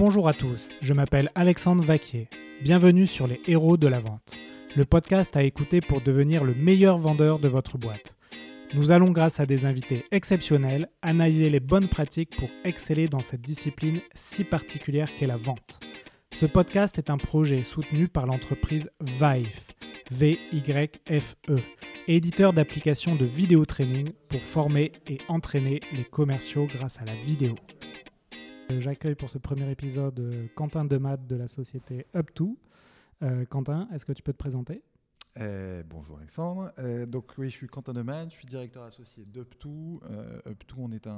Bonjour à tous, je m'appelle Alexandre Vaquier. Bienvenue sur les héros de la vente, le podcast à écouter pour devenir le meilleur vendeur de votre boîte. Nous allons, grâce à des invités exceptionnels, analyser les bonnes pratiques pour exceller dans cette discipline si particulière qu'est la vente. Ce podcast est un projet soutenu par l'entreprise V-Y-F-E, éditeur d'applications de vidéo training pour former et entraîner les commerciaux grâce à la vidéo. Euh, j'accueille pour ce premier épisode euh, Quentin Demad de la société Up2. Euh, Quentin, est-ce que tu peux te présenter? Bonjour Alexandre. donc oui, je suis Quentin Demad, je suis directeur associé d'Up2. Up2, on est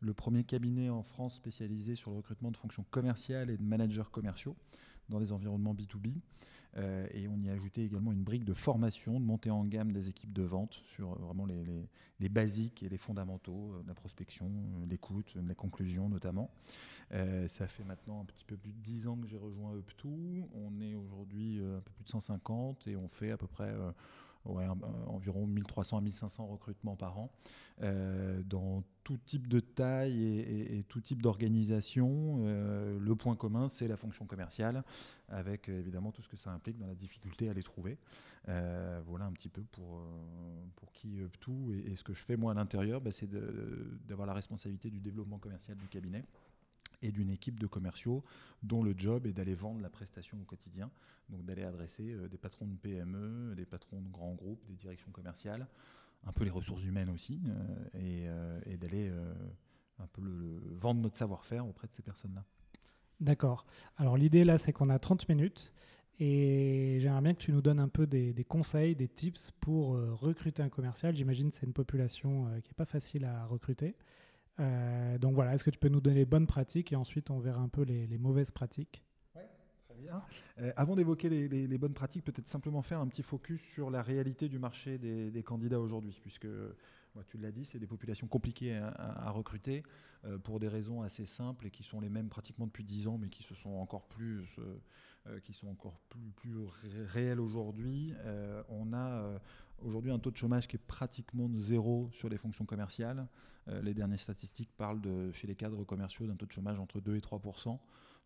le premier cabinet en France spécialisé sur le recrutement de fonctions commerciales et de managers commerciaux dans des environnements B2B. Euh, et on y a ajouté également une brique de formation, de montée en gamme des équipes de vente sur euh, vraiment les, basiques et les fondamentaux euh, de la prospection, l'écoute, les conclusions notamment. ça fait maintenant un petit peu plus de 10 ans que j'ai rejoint Up2. On est aujourd'hui un peu plus de 150 et on fait à peu près ouais, environ 1300 à 1500 recrutements par an euh, dans tout type de taille et, tout type d'organisation. Euh, le point commun, c'est la fonction commerciale, avec euh, évidemment tout ce que ça implique dans la difficulté à les trouver. voilà un petit peu pour, pour qui tout. Et, ce que je fais moi à l'intérieur, bah, c'est d'avoir la responsabilité du développement commercial du cabinet et d'une équipe de commerciaux dont le job est d'aller vendre la prestation au quotidien, donc d'aller adresser euh, des patrons de PME, des patrons de grands groupes, des directions commerciales, un peu les ressources humaines aussi, euh, euh, et, d'aller un peu vendre notre savoir-faire auprès de ces personnes-là. D'accord. Alors l'idée là, c'est qu'on a 30 minutes et j'aimerais bien que tu nous donnes un peu des, conseils, des tips pour recruter un commercial. J'imagine que c'est une population qui n'est pas facile à recruter. Euh, donc voilà, est-ce que tu peux nous donner les bonnes pratiques et ensuite on verra un peu les, mauvaises pratiques Oui, très bien. Euh, avant d'évoquer les, bonnes pratiques, peut-être simplement faire un petit focus sur la réalité du marché des, candidats aujourd'hui, puisque tu l'as dit, c'est des populations compliquées à, recruter euh, pour des raisons assez simples et qui sont les mêmes pratiquement depuis 10 ans, mais qui se sont encore plus, qui sont encore plus, plus réelles aujourd'hui. on a aujourd'hui un taux de chômage qui est pratiquement de zéro sur les fonctions commerciales. Euh, les dernières statistiques parlent de, chez les cadres commerciaux d'un taux de chômage entre 2 et 3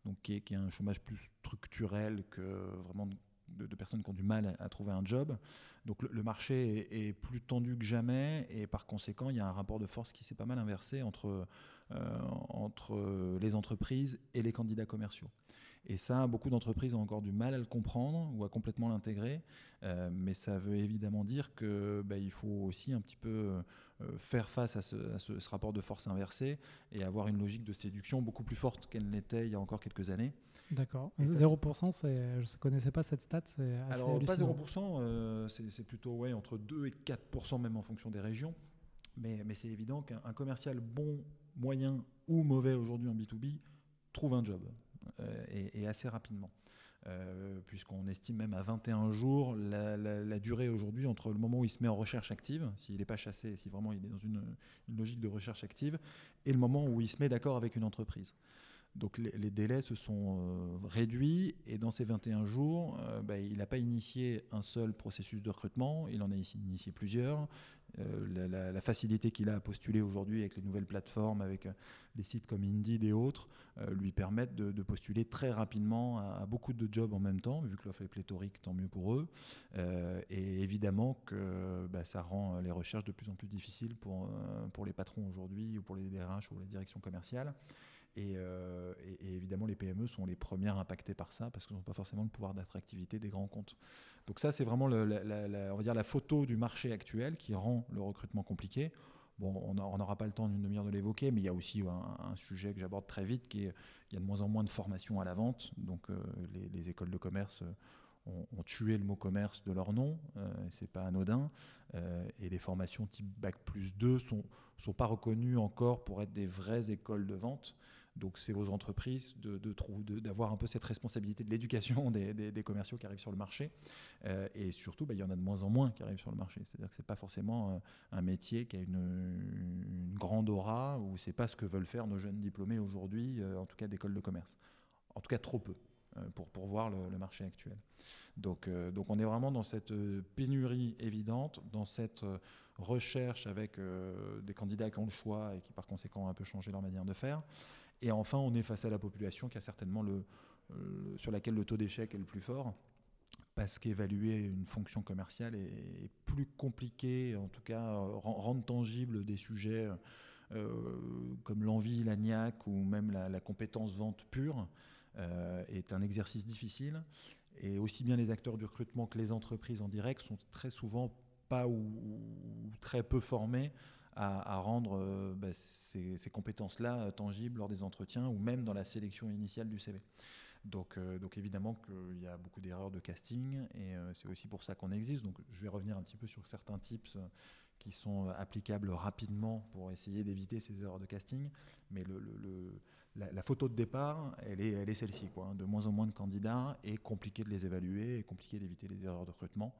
donc qui est, un chômage plus structurel que vraiment de, personnes qui ont du mal à, trouver un job. Donc le, marché est, plus tendu que jamais et par conséquent, il y a un rapport de force qui s'est pas mal inversé entre, euh, entre les entreprises et les candidats commerciaux. Et ça, beaucoup d'entreprises ont encore du mal à le comprendre ou à complètement l'intégrer. Euh, mais ça veut évidemment dire qu'il bah, faut aussi un petit peu euh, faire face à, ce, rapport de force inversé et avoir une logique de séduction beaucoup plus forte qu'elle n'était il y a encore quelques années. D'accord. 0%, je ne connaissais pas cette stat. Alors, pas 0%, euh, c'est plutôt ouais, entre 2 et 4% même en fonction des régions. Mais, mais c'est évident qu'un commercial bon, moyen ou mauvais aujourd'hui en B2B trouve un job. Euh, et, assez rapidement. Euh, puisqu'on estime même à 21 jours la, durée aujourd'hui entre le moment où il se met en recherche active, s'il n'est pas chassé, si vraiment il est dans une, logique de recherche active, et le moment où il se met d'accord avec une entreprise. Donc les, délais se sont euh, réduits et dans ces 21 jours, bah, il n'a pas initié un seul processus de recrutement, il en a initié plusieurs. Euh, la, facilité qu'il a à postuler aujourd'hui avec les nouvelles plateformes, avec euh, des sites comme Indeed et autres, euh, lui permettent de, postuler très rapidement à, beaucoup de jobs en même temps, vu que l'offre est pléthorique, tant mieux pour eux. et évidemment que bah, ça rend les recherches de plus en plus difficiles pour, pour les patrons aujourd'hui, ou pour les DRH ou les directions commerciales. Et, évidemment, les PME sont les premières impactées par ça parce qu'elles n'ont pas forcément le pouvoir d'attractivité des grands comptes. Donc ça, c'est vraiment la, on va dire la photo du marché actuel qui rend le recrutement compliqué. Bon, on n'aura pas le temps d'une demi-heure de l'évoquer, mais il y a aussi un, sujet que j'aborde très vite, qui est il y a de moins en moins de formation à la vente. Donc euh, les, écoles de commerce euh, ont, tué le mot commerce de leur nom, euh, c'est pas anodin. Euh, et les formations type Bac plus 2 sont, sont pas reconnues encore pour être des vraies écoles de vente. Donc c'est aux entreprises d'avoir de, de, un peu cette responsabilité de l'éducation des, des, commerciaux qui arrivent sur le marché. Euh, et surtout, bah, il y en a de moins en moins qui arrivent sur le marché. C'est-à-dire que ce n'est pas forcément euh, un métier qui a une, grande aura ou ce n'est pas ce que veulent faire nos jeunes diplômés aujourd'hui, euh, en tout cas d'école de commerce. En tout cas trop peu pour, pour voir le, marché actuel. Donc, donc on est vraiment dans cette pénurie évidente, dans cette recherche avec des candidats qui ont le choix et qui par conséquent ont un peu changé leur manière de faire. Et enfin, on est face à la population qui a certainement le, sur laquelle le taux d'échec est le plus fort parce qu'évaluer une fonction commerciale est, plus compliqué, en tout cas rendre tangible des sujets comme l'envie, la niaque ou même la, compétence vente pure est un exercice difficile. Et aussi bien les acteurs du recrutement que les entreprises en direct sont très souvent pas ou, très peu formés à, rendre euh, bah, ces, compétences-là euh, tangibles lors des entretiens ou même dans la sélection initiale du CV. Donc, euh, donc évidemment qu'il y a beaucoup d'erreurs de casting et c'est aussi pour ça qu'on existe. Donc je vais revenir un petit peu sur certains tips qui sont applicables rapidement pour essayer d'éviter ces erreurs de casting. Mais le, la, photo de départ, elle est, elle est celle-ci. Quoi, hein. de moins en moins de candidats et compliqué de les évaluer et compliqué d'éviter les erreurs de recrutement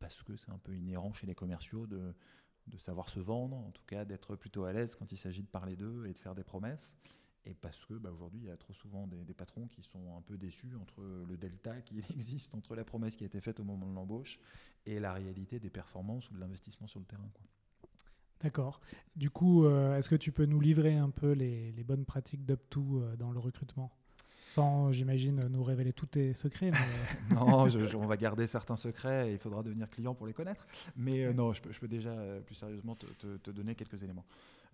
parce que c'est un peu inhérent chez les commerciaux de, de savoir se vendre, en tout cas d'être plutôt à l'aise quand il s'agit de parler d'eux et de faire des promesses. Et parce que bah, aujourd'hui, il y a trop souvent des, patrons qui sont un peu déçus entre le delta qui existe entre la promesse qui a été faite au moment de l'embauche et la réalité des performances ou de l'investissement sur le terrain. D'accord. Du coup, euh, est-ce que tu peux nous livrer un peu les, bonnes pratiques d'UpTo euh, dans le recrutement? Sans, j'imagine, nous révéler tous tes secrets. non, on va garder certains secrets et il faudra devenir client pour les connaître. Mais euh, non, je peux, déjà plus sérieusement te, donner quelques éléments.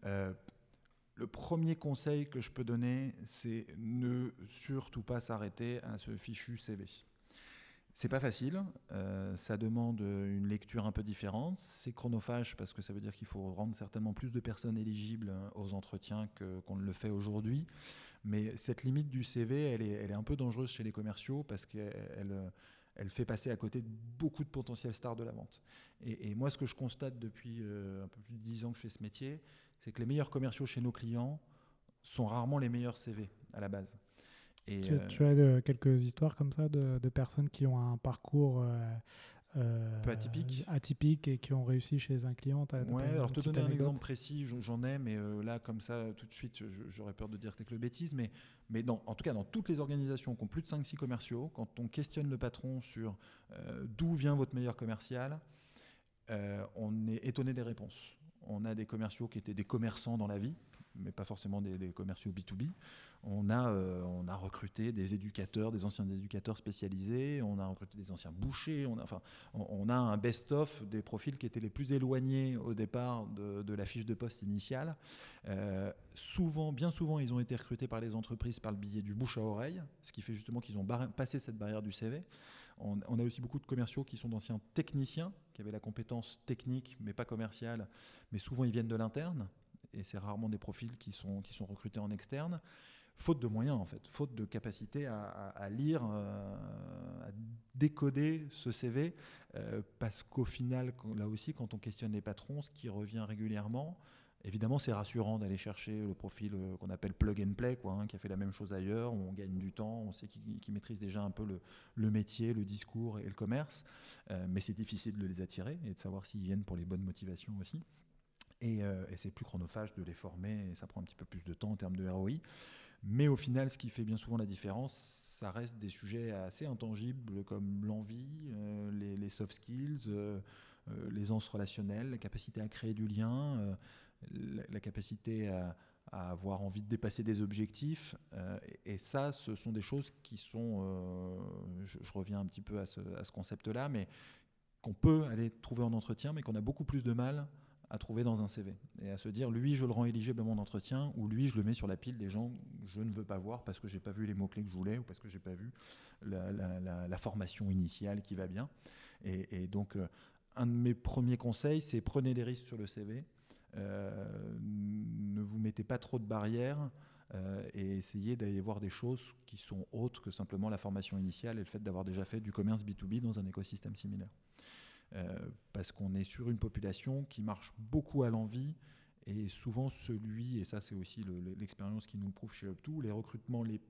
le premier conseil que je peux donner, c'est ne surtout pas s'arrêter à ce fichu CV. C'est pas facile, euh, ça demande une lecture un peu différente. C'est chronophage parce que ça veut dire qu'il faut rendre certainement plus de personnes éligibles aux entretiens qu'on ne le fait aujourd'hui. Mais cette limite du CV, elle est, elle est, un peu dangereuse chez les commerciaux parce qu'elle elle fait passer à côté beaucoup de potentiels stars de la vente. Et, moi, ce que je constate depuis euh, un peu plus de 10 ans que je fais ce métier, c'est que les meilleurs commerciaux chez nos clients sont rarement les meilleurs CV à la base tu, euh, as quelques histoires comme ça de, personnes qui ont un parcours euh, euh, peu atypique. atypique et qui ont réussi chez un client? Ouais, alors te donner un exemple précis, j'en ai, mais là, comme ça, tout de suite, j'aurais peur de dire quelques bêtises, mais, mais en tout cas, dans toutes les organisations qui ont plus de 5-6 commerciaux, quand on questionne le patron sur d'où vient votre meilleur commercial, on est étonné des réponses. On a des commerciaux qui étaient des commerçants dans la vie, mais pas forcément des, commerciaux B2B. On a, euh, on a recruté des éducateurs, des anciens éducateurs spécialisés, on a recruté des anciens bouchers, on a, enfin, on, a un best-of des profils qui étaient les plus éloignés au départ de, la fiche de poste initiale. Euh, souvent, bien souvent, ils ont été recrutés par les entreprises par le billet du bouche à oreille, ce qui fait justement qu'ils ont passé cette barrière du CV. On, a aussi beaucoup de commerciaux qui sont d'anciens techniciens, qui avaient la compétence technique, mais pas commerciale, mais souvent ils viennent de l'interne et c'est rarement des profils qui sont, qui recrutés en externe, faute de moyens en fait, faute de capacité à, lire, euh, à décoder ce CV, euh, parce qu'au final, là aussi, quand on questionne les patrons, ce qui revient régulièrement, Évidemment, c'est rassurant d'aller chercher le profil euh, qu'on appelle plug and play, hein, qui a fait la même chose ailleurs, où on gagne du temps, on sait qu'il maîtrise déjà un peu le, métier, le discours et le commerce, mais c'est difficile de les attirer et de savoir s'ils viennent pour les bonnes motivations aussi. Euh, et, c'est plus chronophage de les former, et ça prend un petit peu plus de temps en termes de ROI. Mais au final, ce qui fait bien souvent la différence, ça reste des sujets assez intangibles comme l'envie, euh, les, soft skills, euh, l'aisance relationnelle, la capacité à créer du lien, la, capacité à, avoir envie de dépasser des objectifs. Et, ça, ce sont des choses qui sont, je, reviens un petit peu à ce concept-là, mais qu'on peut aller trouver en entretien, mais qu'on a beaucoup plus de mal à trouver dans un CV et à se dire lui je le rends éligible à mon entretien ou lui je le mets sur la pile des gens que je ne veux pas voir parce que j'ai pas vu les mots clés que je voulais ou parce que j'ai pas vu la, formation initiale qui va bien et, donc euh, un de mes premiers conseils c'est prenez des risques sur le CV euh, ne vous mettez pas trop de barrières euh, et essayez d'aller voir des choses qui sont autres que simplement la formation initiale et le fait d'avoir déjà fait du commerce B2B dans un écosystème similaire. Euh, parce qu'on est sur une population qui marche beaucoup à l'envie et souvent celui, et ça c'est aussi l'expérience qui nous le prouve chez UpTo, les recrutements les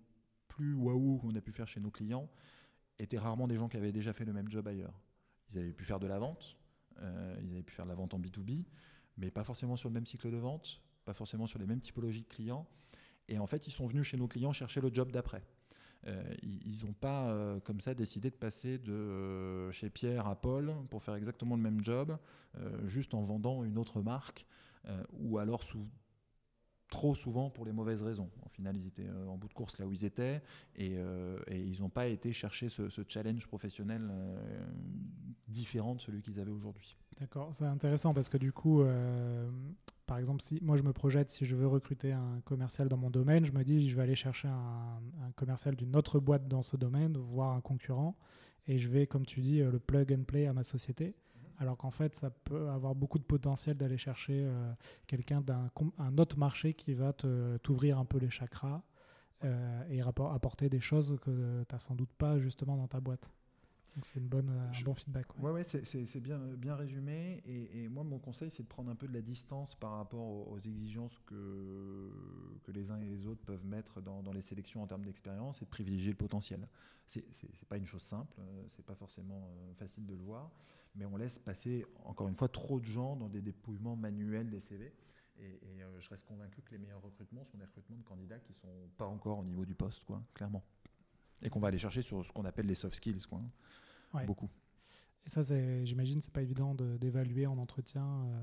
plus waouh qu'on a pu faire chez nos clients étaient rarement des gens qui avaient déjà fait le même job ailleurs. Ils avaient pu faire de la vente, euh, ils avaient pu faire de la vente en B2B, mais pas forcément sur le même cycle de vente, pas forcément sur les mêmes typologies de clients. Et en fait, ils sont venus chez nos clients chercher le job d'après. Euh, ils n'ont pas euh, comme ça décidé de passer de euh, chez Pierre à Paul pour faire exactement le même job, juste en vendant une autre marque, ou alors trop souvent pour les mauvaises raisons. Au final, ils étaient en bout de course là où ils étaient et, ils n'ont pas été chercher ce, challenge professionnel différent de celui qu'ils avaient aujourd'hui. D'accord, c'est intéressant parce que du coup, par exemple, si moi je me projette, si je veux recruter un commercial dans mon domaine, je me dis je vais aller chercher un, commercial d'une autre boîte dans ce domaine, voire un concurrent, et je vais, comme tu dis, euh, le plug and play à ma société. Mhm. Alors qu'en fait, ça peut avoir beaucoup de potentiel d'aller chercher euh, quelqu'un d'un un autre marché qui va t'ouvrir un peu les chakras euh, et apporter des choses que tu n'as sans doute pas justement dans ta boîte c'est une bonne, un bon feedback. Ouais, ouais, c'est bien, bien résumé. Et, moi, mon conseil, c'est de prendre un peu de la distance par rapport aux, exigences que, que les uns et les autres peuvent mettre dans, dans les sélections en termes d'expérience et de privilégier le potentiel. C'est pas une chose simple, euh, c'est pas forcément euh, facile de le voir, mais on laisse passer, encore une fois, trop de gens dans des dépouillements manuels des CV. Et, euh, je reste convaincu que les meilleurs recrutements sont des recrutements de candidats qui sont pas encore au niveau du poste, quoi, clairement. Et qu'on va aller chercher sur ce qu'on appelle les soft skills. Quoi beaucoup. Et ça, j'imagine, c'est pas évident d'évaluer en entretien. Euh...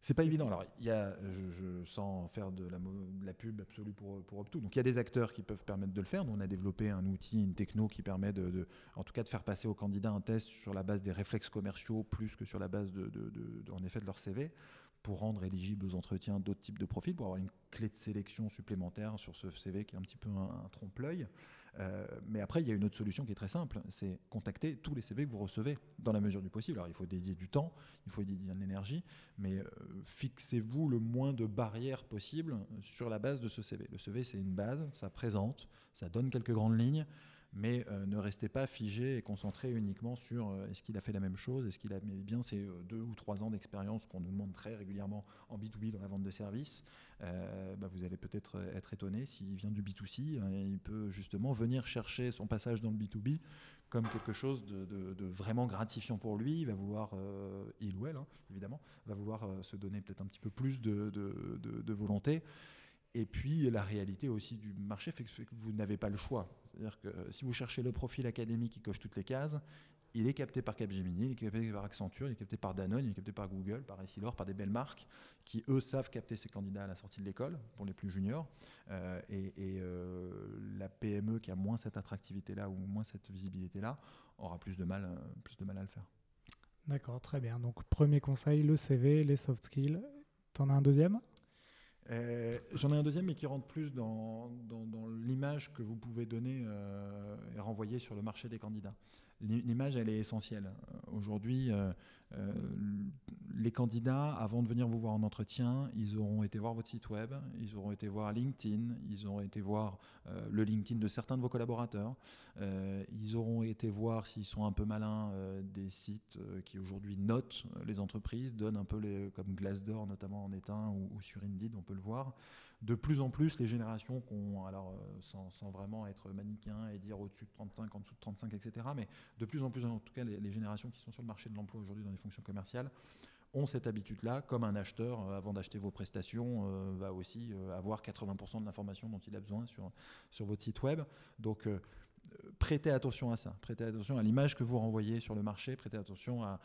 C'est pas évident. Alors, il y a, je, sens faire de la, la, pub absolue pour, pour Opto. Donc, il y a des acteurs qui peuvent permettre de le faire. Nous, on a développé un outil, une techno qui permet, de, en tout cas, de faire passer aux candidats un test sur la base des réflexes commerciaux plus que sur la base, de, en effet, de leur CV pour rendre éligibles aux entretiens d'autres types de profils, pour avoir une clé de sélection supplémentaire sur ce CV qui est un petit peu un, trompe-l'œil. Euh, mais après, il y a une autre solution qui est très simple, c'est contacter tous les CV que vous recevez dans la mesure du possible. Alors, il faut dédier du temps, il faut dédier de l'énergie, mais euh, fixez-vous le moins de barrières possible sur la base de ce CV. Le CV, c'est une base, ça présente, ça donne quelques grandes lignes mais euh, ne restez pas figé et concentré uniquement sur euh, est-ce qu'il a fait la même chose, est-ce qu'il a bien ces euh, deux ou trois ans d'expérience qu'on nous demande très régulièrement en B2B dans la vente de services. Bah, vous allez peut-être être étonné s'il vient du B2C, hein, il peut justement venir chercher son passage dans le B2B comme quelque chose de, vraiment gratifiant pour lui. Il va vouloir, il ou elle hein, évidemment, va vouloir se donner peut-être un petit peu plus de volonté. Et puis la réalité aussi du marché fait que vous n'avez pas le choix. C'est-à-dire que euh, si vous cherchez le profil académique qui coche toutes les cases, il est capté par Capgemini, il est capté par Accenture, il est capté par Danone, il est capté par Google, par Essilor, par des belles marques qui, eux, savent capter ces candidats à la sortie de l'école, pour les plus juniors. Euh, et, euh, la PME qui a moins cette attractivité-là ou moins cette visibilité-là aura plus de, mal, plus de mal à le faire. D'accord, très bien. Donc, premier conseil, le CV, les soft skills. T'en as un deuxième? Euh, j'en ai un deuxième, mais qui rentre plus dans, l'image que vous pouvez donner euh, et renvoyer sur le marché des candidats. L'image, elle est essentielle. Aujourd'hui, euh, les candidats, avant de venir vous voir en entretien, ils auront été voir votre site web, ils auront été voir LinkedIn, ils auront été voir le LinkedIn de certains de vos collaborateurs, ils auront été voir, s'ils sont un peu malins, des sites qui aujourd'hui notent les entreprises, donnent un peu les, comme Glassdoor notamment en ou, ou sur Indeed, on peut le voir, de plus en plus les générations qu'on, alors euh, sans, vraiment être manichéen et dire au-dessus de 35, en dessous de 35, etc., mais de plus en plus en tout cas les, générations qui sont sur le marché de l'emploi aujourd'hui dans les fonctions commerciales ont cette habitude-là, comme un acheteur, euh, avant d'acheter vos prestations, euh, va aussi avoir 80% de l'information dont il a besoin sur, sur votre site web. Donc prêtez attention à ça, prêtez attention à l'image que vous renvoyez sur le marché, prêtez attention à,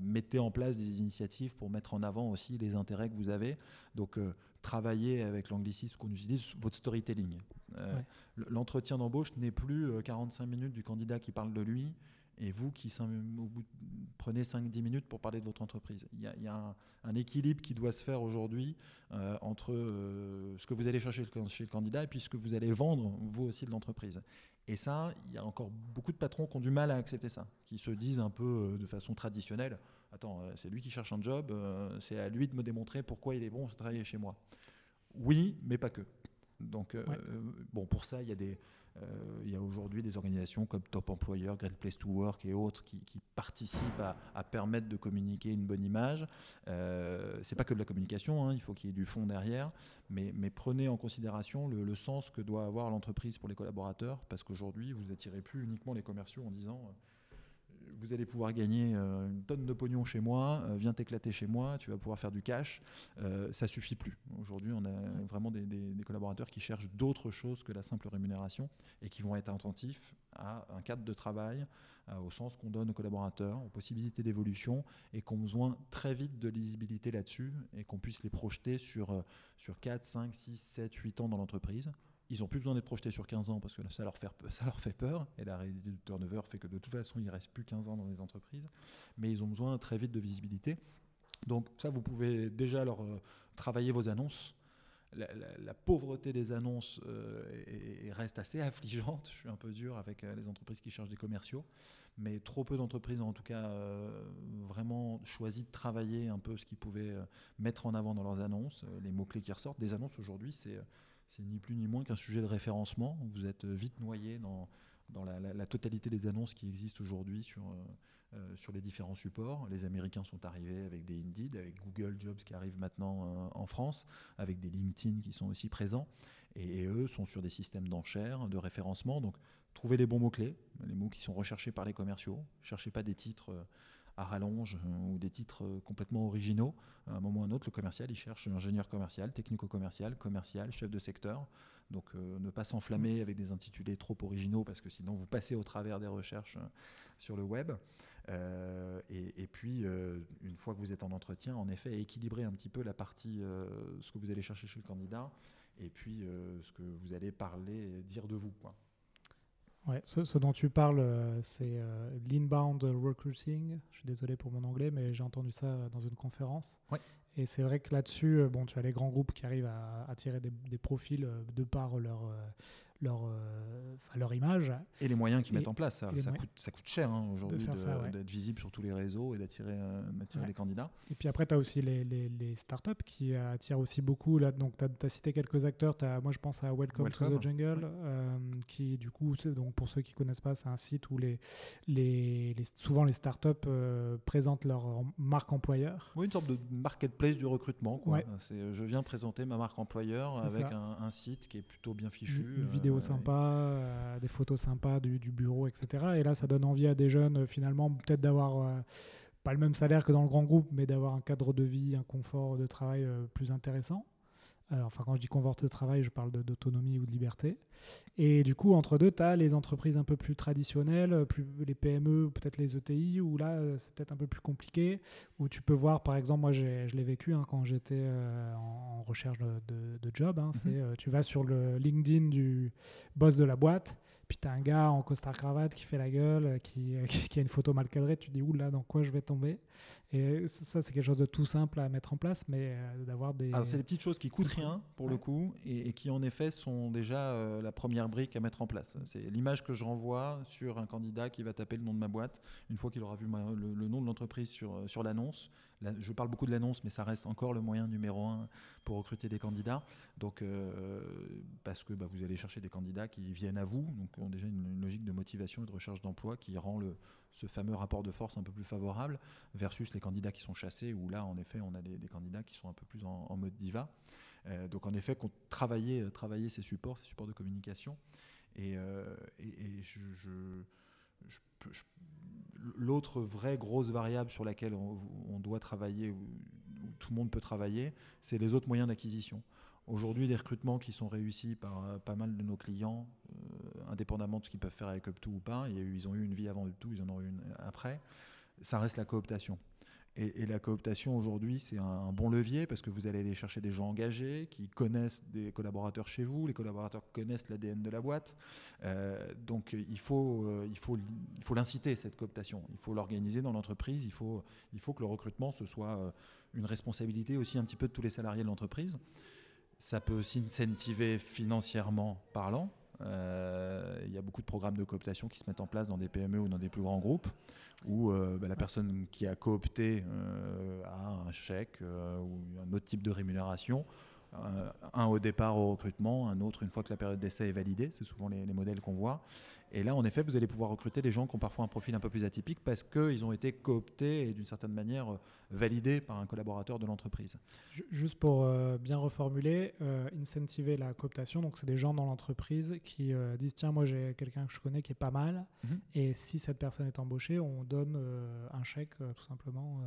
mettre en place des initiatives pour mettre en avant aussi les intérêts que vous avez. Donc travailler avec l'anglicisme qu'on utilise, votre storytelling. Euh, l'entretien d'embauche n'est plus 45 euh, minutes du candidat qui parle de lui et vous qui prenez 5-10 minutes pour parler de votre entreprise. Il y a, un, équilibre qui doit se faire aujourd'hui euh, entre ce que vous allez chercher chez le candidat et puis ce que vous allez vendre, vous aussi, de l'entreprise. Et ça, il y a encore beaucoup de patrons qui ont du mal à accepter ça, qui se disent un peu de façon traditionnelle, attends, euh, c'est lui qui cherche un job, euh, c'est à lui de me démontrer pourquoi il est bon de travailler chez moi. Oui, mais pas que. Donc, euh, bon, pour ça, il y a des, il y a aujourd'hui des organisations comme Top Employer, Great Place to Work et autres qui, participent à, permettre de communiquer une bonne image. Euh, c'est pas que de la communication, hein, il faut qu'il y ait du fond derrière, mais, mais prenez en considération le, le, sens que doit avoir l'entreprise pour les collaborateurs, parce qu'aujourd'hui, vous attirez plus uniquement les commerciaux en disant vous allez pouvoir gagner euh, une tonne de pognon chez moi, euh, viens t'éclater chez moi, tu vas pouvoir faire du cash. Euh, ça suffit plus. Aujourd'hui, on a vraiment des, collaborateurs qui cherchent d'autres choses que la simple rémunération et qui vont être attentifs à un cadre de travail, au sens qu'on donne aux collaborateurs, aux possibilités d'évolution et qu'on besoin très vite de lisibilité là-dessus et qu'on puisse les projeter sur, sur 4, 5, 6, 7, 8 ans dans l'entreprise. Ils n'ont plus besoin d'être projetés sur 15 ans parce que ça leur, fait, ça leur fait peur. Et la réalité du turnover fait que de toute façon, il ne reste plus 15 ans dans les entreprises. Mais ils ont besoin très vite de visibilité. Donc ça, vous pouvez déjà leur euh, travailler vos annonces. La, pauvreté des annonces euh, reste assez affligeante. Je suis un peu dur avec euh, les entreprises qui cherchent des commerciaux, mais trop peu d'entreprises ont en tout cas vraiment choisi de travailler un peu ce qu'ils pouvaient mettre en avant dans leurs annonces, les mots-clés qui ressortent. Des annonces aujourd'hui, c'est c'est ni plus ni moins qu'un sujet de référencement. Vous êtes vite noyé dans, dans la, totalité des annonces qui existent aujourd'hui sur, euh, euh, sur les différents supports. Les Américains sont arrivés avec des Indeed, avec Google Jobs qui arrive maintenant euh, en France, avec des LinkedIn qui sont aussi présents. Et, eux sont sur des systèmes d'enchères, de référencement. Donc, trouvez les bons mots-clés, les mots qui sont recherchés par les commerciaux. Cherchez pas des titres à rallonge euh, ou des titres euh, complètement originaux. À un moment ou à un autre, le commercial, il cherche ingénieur commercial, technico-commercial, commercial, chef de secteur. Donc euh, ne pas s'enflammer avec des intitulés trop originaux parce que sinon vous passez au travers des recherches sur le web. et, puis, une fois que vous êtes en entretien, en effet, équilibrer un petit peu la partie, ce que vous allez chercher chez le candidat, et puis ce que vous allez parler, dire de vous. Quoi. Ouais, ce, dont tu parles, euh, c'est euh, l'inbound recruiting. Je suis désolé pour mon anglais, mais j'ai entendu ça dans une conférence. Et c'est vrai que là-dessus, euh, bon, tu as les grands groupes qui arrivent à attirer des, des profils de par leur, leur, euh, leur image. Et les moyens qu'ils mettent en place. Ça, ça, coûte, ça, coûte, cher hein, aujourd'hui d'être visible sur tous les réseaux et d'attirer euh, des candidats. Et puis après, tu as aussi les, les, les, startups qui attirent aussi beaucoup. Là, donc, tu as, cité quelques acteurs. As, moi, je pense à Welcome, to the Jungle, euh, qui, du coup, donc, pour ceux qui ne connaissent pas, c'est un site où les, les, souvent les startups présentent leur marque employeur. Oui, une sorte de marketplace du recrutement. Quoi. Je viens présenter ma marque employeur avec un, un, site qui est plutôt bien fichu. Une, vidéo sympa, euh, des photos sympas du, bureau, etc. Et là, ça donne envie à des jeunes, euh, finalement, peut-être d'avoir euh, pas le même salaire que dans le grand groupe, mais d'avoir un cadre de vie, un confort de travail plus intéressant. Enfin, quand je dis confort de travail, je parle d'autonomie ou de liberté. Et du coup, entre deux, tu as les entreprises un peu plus traditionnelles, plus les PME, peut-être les ETI, où là, c'est peut-être un peu plus compliqué, où tu peux voir, par exemple, moi, je l'ai vécu hein, quand j'étais en, recherche de, de, job. Hein, mhm. c'est, tu vas sur le LinkedIn du boss de la boîte, puis tu as un gars en costard cravate qui fait la gueule, qui, qui a une photo mal cadrée, tu dis, là, dans quoi je vais tomber? Et ça, c'est quelque chose de tout simple à mettre en place, mais d'avoir des... Alors, c'est des petites choses qui coûtent rien, pour le coup, et, qui, en effet, sont déjà la première brique à mettre en place. C'est l'image que je renvoie sur un candidat qui va taper le nom de ma boîte une fois qu'il aura vu le, nom de l'entreprise sur, euh, sur l'annonce. je parle beaucoup de l'annonce, mais ça reste encore le moyen numéro un pour recruter des candidats. Donc, euh, parce que bah, vous allez chercher des candidats qui viennent à vous, donc ont déjà une, logique de motivation et de recherche d'emploi qui rend le, ce fameux rapport de force un peu plus favorable versus les candidats qui sont chassés, où là, en effet, on a des, candidats qui sont un peu plus en mode diva. Euh, donc en effet, travailler, euh, travailler ces supports, ces supports de communication. Et, euh, l'autre vraie grosse variable sur laquelle on, doit travailler, où, tout le monde peut travailler, c'est les autres moyens d'acquisition. Aujourd'hui, les recrutements qui sont réussis par pas mal de nos clients, indépendamment de ce qu'ils peuvent faire avec Up2 ou pas, ils ont eu une vie avant Up2, ils en ont eu une après, ça reste la cooptation. Et, la cooptation aujourd'hui, c'est un, bon levier parce que vous allez aller chercher des gens engagés qui connaissent des collaborateurs chez vous, les collaborateurs connaissent l'ADN de la boîte. Euh, donc il faut, euh, il faut, il faut l'inciter, cette cooptation. Il faut l'organiser dans l'entreprise. Il faut, il faut que le recrutement, ce soit euh, une responsabilité aussi un petit peu de tous les salariés de l'entreprise. Ça peut aussi incentiver financièrement parlant. Il y a beaucoup de programmes de cooptation qui se mettent en place dans des PME ou dans des plus grands groupes où euh, bah, la personne qui a coopté euh, a un chèque euh, ou un autre type de rémunération. Un au départ au recrutement, un autre une fois que la période d'essai est validée. C'est souvent les, modèles qu'on voit. Et là, en effet, vous allez pouvoir recruter des gens qui ont parfois un profil un peu plus atypique parce qu'ils ont été cooptés et d'une certaine manière validés par un collaborateur de l'entreprise. Juste pour euh, bien reformuler, euh, incentiver la cooptation, donc c'est des gens dans l'entreprise qui euh, disent tiens, moi j'ai quelqu'un que je connais qui est pas mal, mhm. et si cette personne est embauchée, on donne un chèque tout simplement.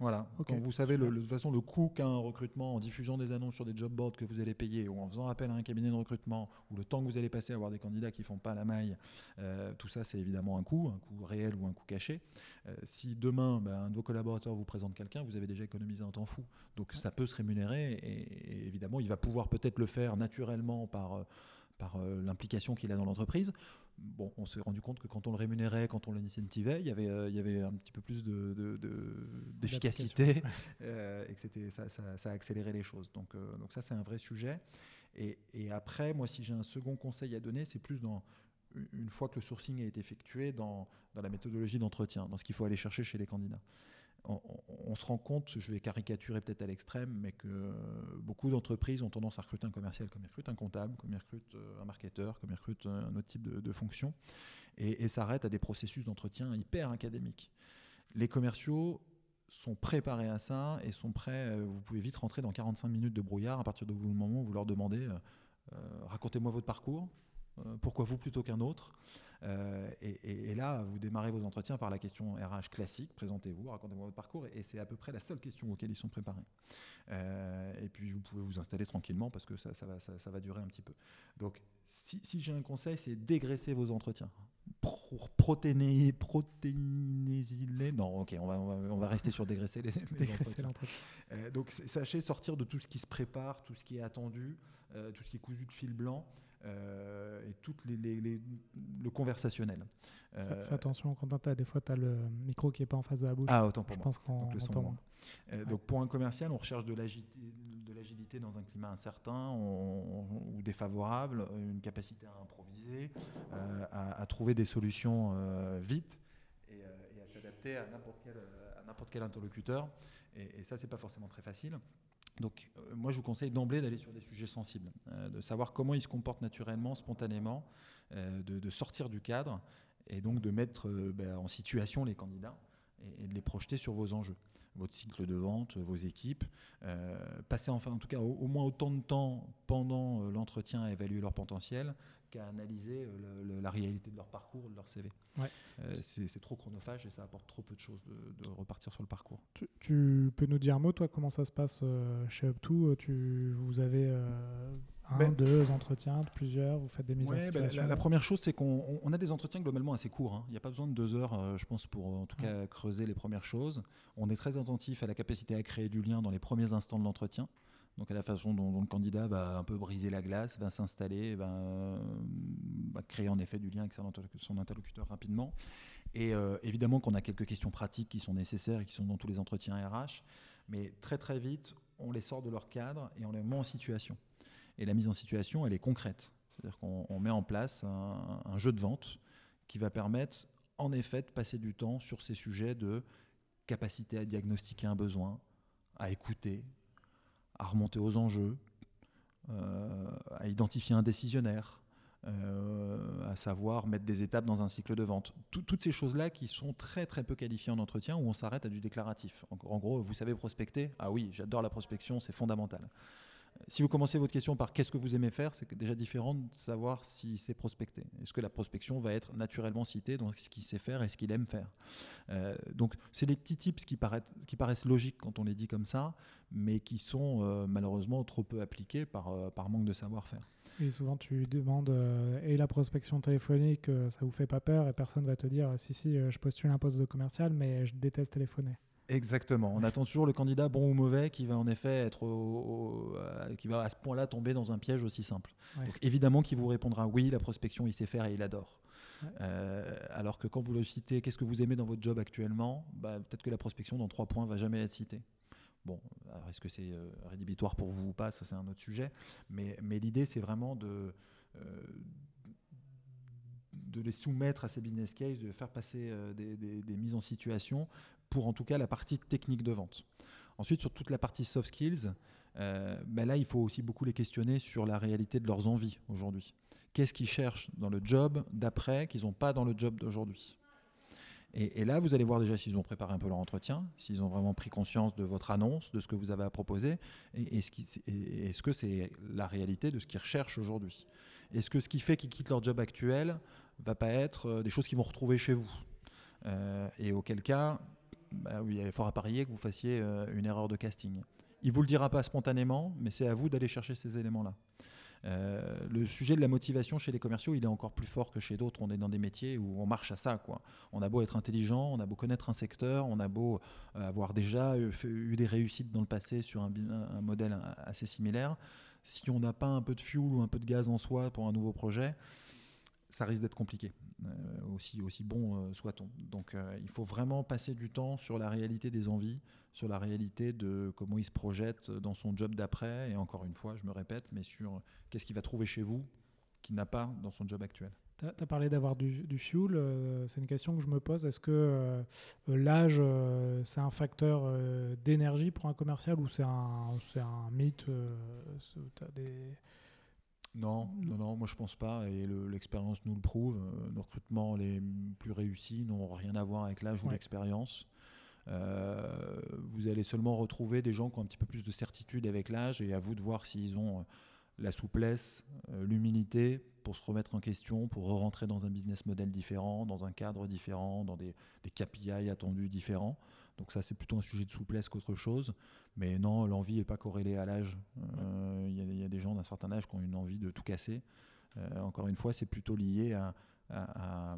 Voilà. Quand vous savez le, de toute façon le coût qu'a un recrutement en diffusant des annonces sur des job boards que vous allez payer ou en faisant appel à un cabinet de recrutement ou le temps que vous allez passer à avoir des candidats qui font pas la maille, euh, tout ça c'est évidemment un coût, un coût réel ou un coût caché. Euh, si demain ben, un de vos collaborateurs vous présente quelqu'un, vous avez déjà économisé un temps fou. Donc ça peut se rémunérer et, évidemment il va pouvoir peut-être le faire naturellement par euh, par l'implication qu'il a dans l'entreprise bon, on s'est rendu compte que quand on le rémunérait, quand on l'incentivait, il y avait, euh, il y avait un petit peu plus de, euh, et que c'était, ça, ça, a accéléré les choses. Donc, euh, donc ça, c'est un vrai sujet. Et, et après, moi, si j'ai un second conseil à donner, c'est plus dans une fois que le sourcing a été effectué dans, dans la méthodologie d'entretien, dans ce qu'il faut aller chercher chez les candidats on, se rend compte, je vais caricaturer peut-être à l'extrême, mais que beaucoup d'entreprises ont tendance à recruter un commercial comme ils recrutent un comptable, comme ils recrutent euh, un marketeur, comme ils recrutent un autre type de, fonction, et, s'arrêtent à des processus d'entretien hyper académiques. Les commerciaux sont préparés à ça et sont prêts, euh, vous pouvez vite rentrer dans 45 minutes de brouillard à partir du moment où vous leur demandez euh, racontez-moi votre parcours, pourquoi vous plutôt qu'un autre euh, et, là, vous démarrez vos entretiens par la question RH classique, présentez-vous, racontez-moi votre parcours, et c'est à peu près la seule question auquel ils sont préparés. Euh, et puis vous pouvez vous installer tranquillement parce que ça, va, ça, va, durer un petit peu. Donc si, j'ai un conseil, c'est dégraisser vos entretiens. Pour protéiner, protéiner, non, ok, on va, on va, rester sur dégraisser les, entretiens. Euh, donc sachez sortir de tout ce qui se prépare, tout ce qui est attendu, tout ce qui est cousu de fil blanc. Euh, et tout les, le conversationnel. Euh, fais, attention, Quentin, des fois, tu as le micro qui n'est pas en face de la bouche. Ah, autant pour Je moi. pense qu'on entend euh, Donc, pour un commercial, on recherche de l'agilité dans un climat incertain ou défavorable, une capacité à improviser, à, trouver des solutions vite et, à s'adapter à n'importe quel, quel, interlocuteur. Et, et ça, c'est pas forcément très facile. Donc, euh, moi, je vous conseille d'emblée d'aller sur des sujets sensibles, euh, de savoir comment ils se comportent naturellement, spontanément, euh, de, sortir du cadre et donc de mettre ben, en situation les candidats et, de les projeter sur vos enjeux, votre cycle de vente, vos équipes. passer enfin, en tout cas, au, moins autant de temps pendant l'entretien à évaluer leur potentiel qu'à analyser la réalité de leur parcours, de leur CV. Euh, c'est trop chronophage et ça apporte trop peu de choses de, repartir sur le parcours. Tu, peux nous dire un mot, toi, comment ça se passe euh, chez Up2? Euh, tu, Vous avez un, ben, deux entretiens, plusieurs, vous faites des mises en ben, situation? la, première chose, c'est qu'on a des entretiens globalement assez courts. Hein. Il n'y a pas besoin de deux heures, je pense, pour en tout cas creuser les premières choses. On est très attentif à la capacité à créer du lien dans les premiers instants de l'entretien donc à la façon dont, le candidat va un peu briser la glace, va s'installer, va, créer en effet du lien avec son interlocuteur rapidement. Et euh, évidemment qu'on a quelques questions pratiques qui sont nécessaires et qui sont dans tous les entretiens RH, mais très très vite, on les sort de leur cadre et on les met en situation. Et la mise en situation, elle est concrète. C'est-à-dire qu'on met en place un, un jeu de vente qui va permettre en effet de passer du temps sur ces sujets de capacité à diagnostiquer un besoin, à écouter, à remonter aux enjeux, euh, à identifier un décisionnaire, euh, à savoir mettre des étapes dans un cycle de vente. toutes ces choses-là qui sont très très peu qualifiées en entretien où on s'arrête à du déclaratif. en gros, vous savez prospecter? Ah oui, j'adore la prospection, c'est fondamental. Si vous commencez votre question par qu'est-ce que vous aimez faire, c'est déjà différent de savoir si c'est prospecter. Est-ce que la prospection va être naturellement citée dans ce qu'il sait faire et ce qu'il aime faire? Euh, Donc, c'est des petits tips qui paraissent, logiques quand on les dit comme ça, mais qui sont euh, malheureusement trop peu appliqués par, euh, par manque de savoir-faire. Et souvent, tu demandes et la prospection téléphonique, ça vous fait pas peur et personne va te dire si, si, je postule un poste de commercial, mais je déteste téléphoner. Exactement. On attend toujours le candidat bon ou mauvais qui va en effet être euh, qui va à ce point-là tomber dans un piège aussi simple. Donc évidemment qu'il vous répondra oui, la prospection il sait faire et il adore. Euh, alors que quand vous le citez, qu'est-ce que vous aimez dans votre job actuellement? Bah, Peut-être que la prospection dans trois points va jamais être citée. Bon, est-ce que c'est euh, rédhibitoire pour vous ou pas? Ça c'est un autre sujet. Mais, mais l'idée c'est vraiment de de les soumettre à ces business cases, de faire passer des, des, mises en situation pour en tout cas la partie technique de vente. Ensuite, sur toute la partie soft skills, ben là, il faut aussi beaucoup les questionner sur la réalité de leurs envies aujourd'hui. Qu'est-ce qu'ils cherchent dans le job d'après qu'ils n'ont pas dans le job d'aujourd'hui? Et, là, vous allez voir déjà s'ils ont préparé un peu leur entretien, s'ils ont vraiment pris conscience de votre annonce, de ce que vous avez à proposer, et, est-ce que c'est la réalité de ce qu'ils recherchent aujourd'hui? Est-ce que ce qui fait qu'ils quittent leur job actuel va pas être euh, des choses qu'ils vont retrouver chez vous? Euh, Et auquel cas, bah il est fort à parier que vous fassiez euh, une erreur de casting. Il vous le dira pas spontanément, mais c'est à vous d'aller chercher ces éléments-là. Euh, le sujet de la motivation chez les commerciaux, il est encore plus fort que chez d'autres. On est dans des métiers où on marche à ça. Quoi. On a beau être intelligent, on a beau connaître un secteur, on a beau euh, avoir déjà eu, des réussites dans le passé sur un, un modèle assez similaire. Si on n'a pas un peu de fuel ou un peu de gaz en soi pour un nouveau projet, ça risque d'être compliqué, euh, aussi, bon soit-on. Donc il faut vraiment passer du temps sur la réalité des envies, sur la réalité de comment il se projette dans son job d'après, et encore une fois, je me répète, mais sur qu'est-ce qu'il va trouver chez vous qu'il n'a pas dans son job actuel. Tu as parlé d'avoir du, fuel, euh, c'est une question que je me pose. Est-ce que euh, l'âge, euh, c'est un facteur d'énergie pour un commercial ou c'est un, un mythe des... Non, non, non, moi je pense pas, et l'expérience nous le prouve. Nos recrutements les plus réussis n'ont rien à voir avec l'âge ou l'expérience. Euh, vous allez seulement retrouver des gens qui ont un petit peu plus de certitude avec l'âge et à vous de voir s'ils ont euh, la souplesse, euh, l'humilité pour se remettre en question, pour rentrer dans un business model différent, dans un cadre différent, dans des, des KPI attendus différents. Donc ça, c'est plutôt un sujet de souplesse qu'autre chose. Mais non, l'envie n'est pas corrélée à l'âge. Il y, a des gens d'un certain âge qui ont une envie de tout casser. encore une fois, c'est plutôt lié à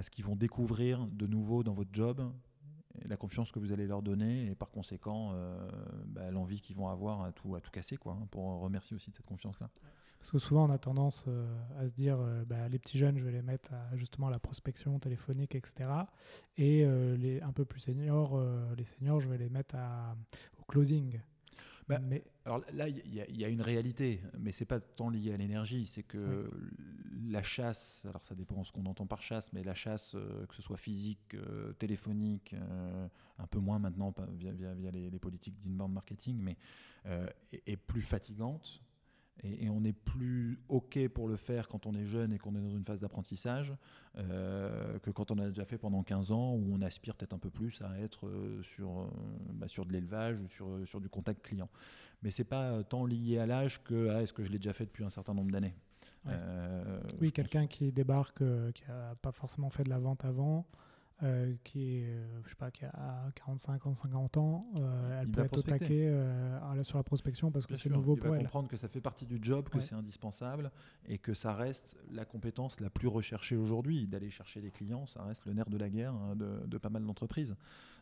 ce qu'ils vont découvrir de nouveau dans votre job la confiance que vous allez leur donner et par conséquent euh, bah, l'envie qu'ils vont avoir à tout, à tout casser quoi, hein, pour remercier aussi de cette confiance-là. Parce que souvent on a tendance euh, à se dire euh, bah, les petits jeunes je vais les mettre à justement la prospection téléphonique etc. Et les un peu plus seniors, les seniors je vais les mettre à, au closing. Bah, mais... Alors là, il y, a une réalité, mais c'est pas tant lié à l'énergie, c'est que la chasse, alors ça dépend de ce qu'on entend par chasse, mais la chasse, euh, que ce soit physique, euh, téléphonique, euh, un peu moins maintenant via, via, les, les, politiques d'inbound marketing, mais est, est, plus fatigante et, on est plus OK pour le faire quand on est jeune et qu'on est dans une phase d'apprentissage euh, que quand on a déjà fait pendant 15 ans où on aspire peut-être un peu plus à être euh, sur, euh, bah, sur de l'élevage ou sur, sur du contact client. Mais c'est pas tant lié à l'âge que à est-ce que je l'ai déjà fait depuis un certain nombre d'années. oui, quelqu'un qui débarque, qui n'a pas forcément fait de la vente avant, euh, qui est, euh, je sais pas, qui a 45 ans, 50 ans, euh, elle peut être au taquet sur la prospection parce que c'est nouveau il pour va comprendre que ça fait partie du job, que c'est indispensable et que ça reste la compétence la plus recherchée aujourd'hui. D'aller chercher des clients, ça reste le nerf de la guerre hein, de, pas mal d'entreprises.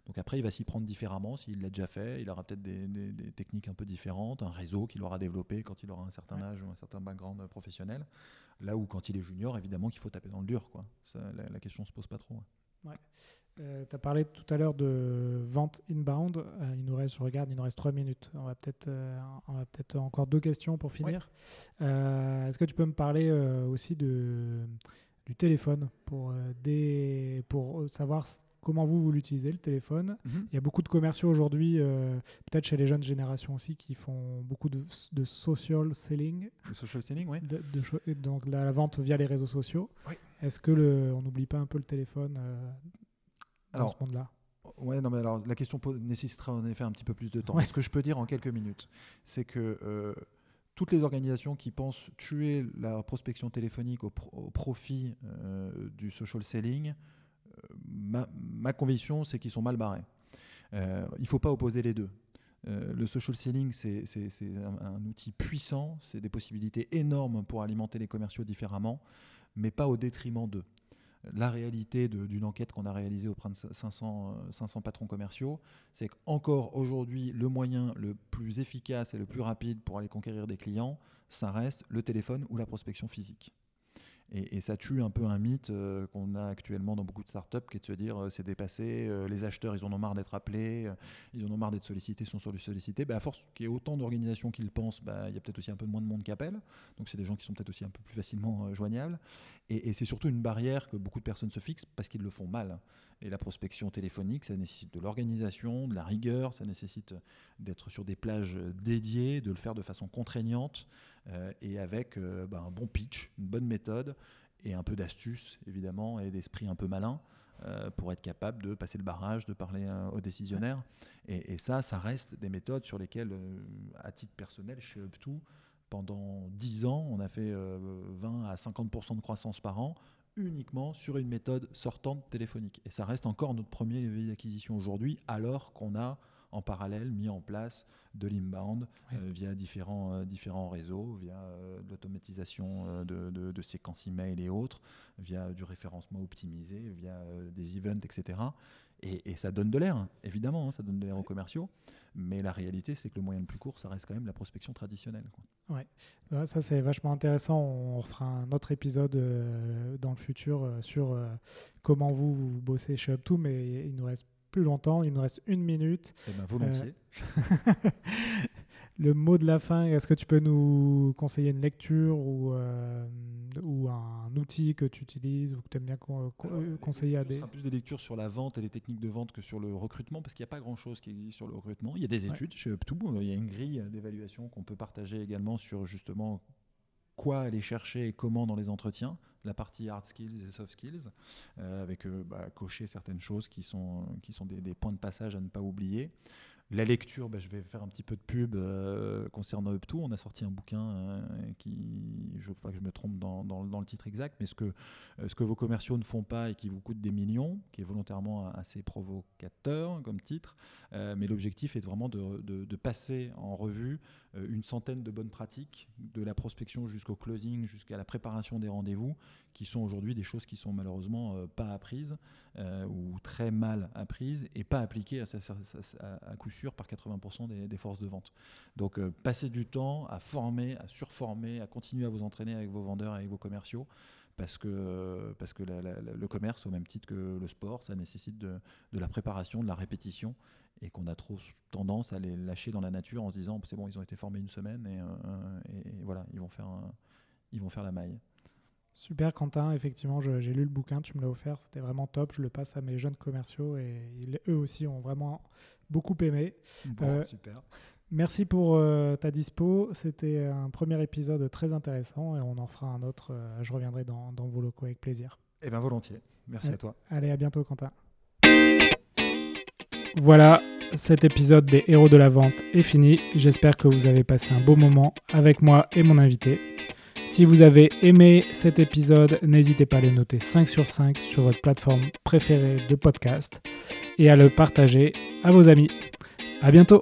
Donc après, il va s'y prendre différemment s'il l'a déjà fait. Il aura peut-être des, techniques un peu différentes, un réseau qu'il aura développé quand il aura un certain âge ou un certain background professionnel. Là où quand il est junior, évidemment qu'il faut taper dans le dur. Quoi. la, la, question ne se pose pas trop. Ouais. Euh, tu as parlé tout à l'heure de vente inbound. Euh, il nous reste, je regarde, il nous reste trois minutes. On va peut-être euh, peut encore deux questions pour finir. Est-ce que tu peux me parler aussi de, du téléphone pour, des, pour savoir comment vous, vous l'utilisez, le téléphone. Mhm. Il y a beaucoup de commerciaux aujourd'hui, peut-être chez les jeunes générations aussi, qui font beaucoup de, de social selling. De social selling, oui. donc la, la, vente via les réseaux sociaux. Oui. Est-ce que le, on n'oublie pas un peu le téléphone euh, dans ce monde-là? Ouais, non, mais alors la question nécessitera en effet un petit peu plus de temps. Ce que je peux dire en quelques minutes, c'est que euh, toutes les organisations qui pensent tuer la prospection téléphonique au, profit euh, du social selling, ma, conviction, c'est qu'ils sont mal barrés. il ne faut pas opposer les deux. le social selling, c'est un, outil puissant, c'est des possibilités énormes pour alimenter les commerciaux différemment mais pas au détriment d'eux. La réalité d'une enquête qu'on a réalisée auprès de 500, 500 patrons commerciaux, c'est qu'encore aujourd'hui, le moyen le plus efficace et le plus rapide pour aller conquérir des clients, ça reste le téléphone ou la prospection physique. Et, ça tue un peu un mythe euh, qu'on a actuellement dans beaucoup de startups, qui est de se dire euh, c'est dépassé, euh, les acheteurs ils en ont marre d'être appelés, ils en ont marre d'être sollicités, sont sur du sollicité. Bah, à force qu'il y ait autant d'organisations qui le pensent, bah, il y a peut-être aussi un peu moins de monde qui appelle. Donc c'est des gens qui sont peut-être aussi un peu plus facilement joignables. Et, c'est surtout une barrière que beaucoup de personnes se fixent parce qu'ils le font mal. Et la prospection téléphonique, ça nécessite de l'organisation, de la rigueur, ça nécessite d'être sur des plages dédiées, de le faire de façon contraignante euh, et avec euh, bah, un bon pitch, une bonne méthode et un peu d'astuce évidemment et d'esprit un peu malin euh, pour être capable de passer le barrage, de parler aux décisionnaires. Et, et, ça, ça reste des méthodes sur lesquelles, à titre personnel, chez Up2, pendant 10 ans, on a fait 20 à 50% de croissance par an uniquement sur une méthode sortante téléphonique. Et ça reste encore notre premier levier d'acquisition aujourd'hui, alors qu'on a en parallèle mis en place de l'inbound euh, via différents, euh, différents réseaux, via euh, l'automatisation de, de, séquences email et autres, via du référencement optimisé, via des events, etc. Et, ça donne de l'air, évidemment, hein, ça donne de l'air aux commerciaux. Mais la réalité, c'est que le moyen le plus court, ça reste quand même la prospection traditionnelle. Quoi. Ouais. ça c'est vachement intéressant. On fera un autre épisode dans le futur sur comment vous, vous bossez chez Up2, mais il nous reste plus longtemps. Il nous reste une minute. Eh ben, volontiers. Euh, le mot de la fin, est-ce que tu peux nous conseiller une lecture ou, euh, ou un outil que tu utilises ou que tu aimes bien conseiller à des... Ce sera plus des lectures sur la vente et les techniques de vente que sur le recrutement, parce qu'il n'y a pas grand-chose qui existe sur le recrutement. Il y a des études chez Up2, il y a une grille d'évaluation qu'on peut partager également sur justement quoi aller chercher et comment dans les entretiens, la partie hard skills et soft skills, euh, avec euh, bah, cocher certaines choses qui sont, qui sont des, des, points de passage à ne pas oublier. La lecture, bah, je vais faire un petit peu de pub euh, concernant Up2. On a sorti un bouquin euh, qui, je pas que je me trompe dans, le titre exact, mais ce que, euh, ce que vos commerciaux ne font pas et qui vous coûte des millions, qui est volontairement assez provocateur comme titre. mais l'objectif est vraiment de, passer en revue une centaine de bonnes pratiques, de la prospection jusqu'au closing, jusqu'à la préparation des rendez-vous, qui sont aujourd'hui des choses qui sont malheureusement pas apprises ou très mal apprises et pas appliquées à, coup sûr par 80% des, forces de vente. Donc euh, passez du temps à former, à surformer, à continuer à vous entraîner avec vos vendeurs, avec vos commerciaux, parce que, parce que le commerce, au même titre que le sport, ça nécessite de, la préparation, de la répétition, et qu'on a trop tendance à les lâcher dans la nature en se disant c'est bon, ils ont été formés une semaine, et, euh, voilà, ils vont, faire ils vont faire la maille. Super Quentin, effectivement, j'ai lu le bouquin, tu me l'as offert, c'était vraiment top. Je le passe à mes jeunes commerciaux et eux aussi ont vraiment beaucoup aimé. Euh, super. Merci pour euh, ta dispo. C'était un premier épisode très intéressant et on en fera un autre. Euh, je reviendrai dans, vos locaux avec plaisir. Eh bien, volontiers. Merci à toi. Allez, à bientôt, Quentin. Voilà, cet épisode des héros de la vente est fini. J'espère que vous avez passé un beau moment avec moi et mon invité. Si vous avez aimé cet épisode, n'hésitez pas à le noter 5 sur 5 sur votre plateforme préférée de podcast et à le partager à vos amis. À bientôt!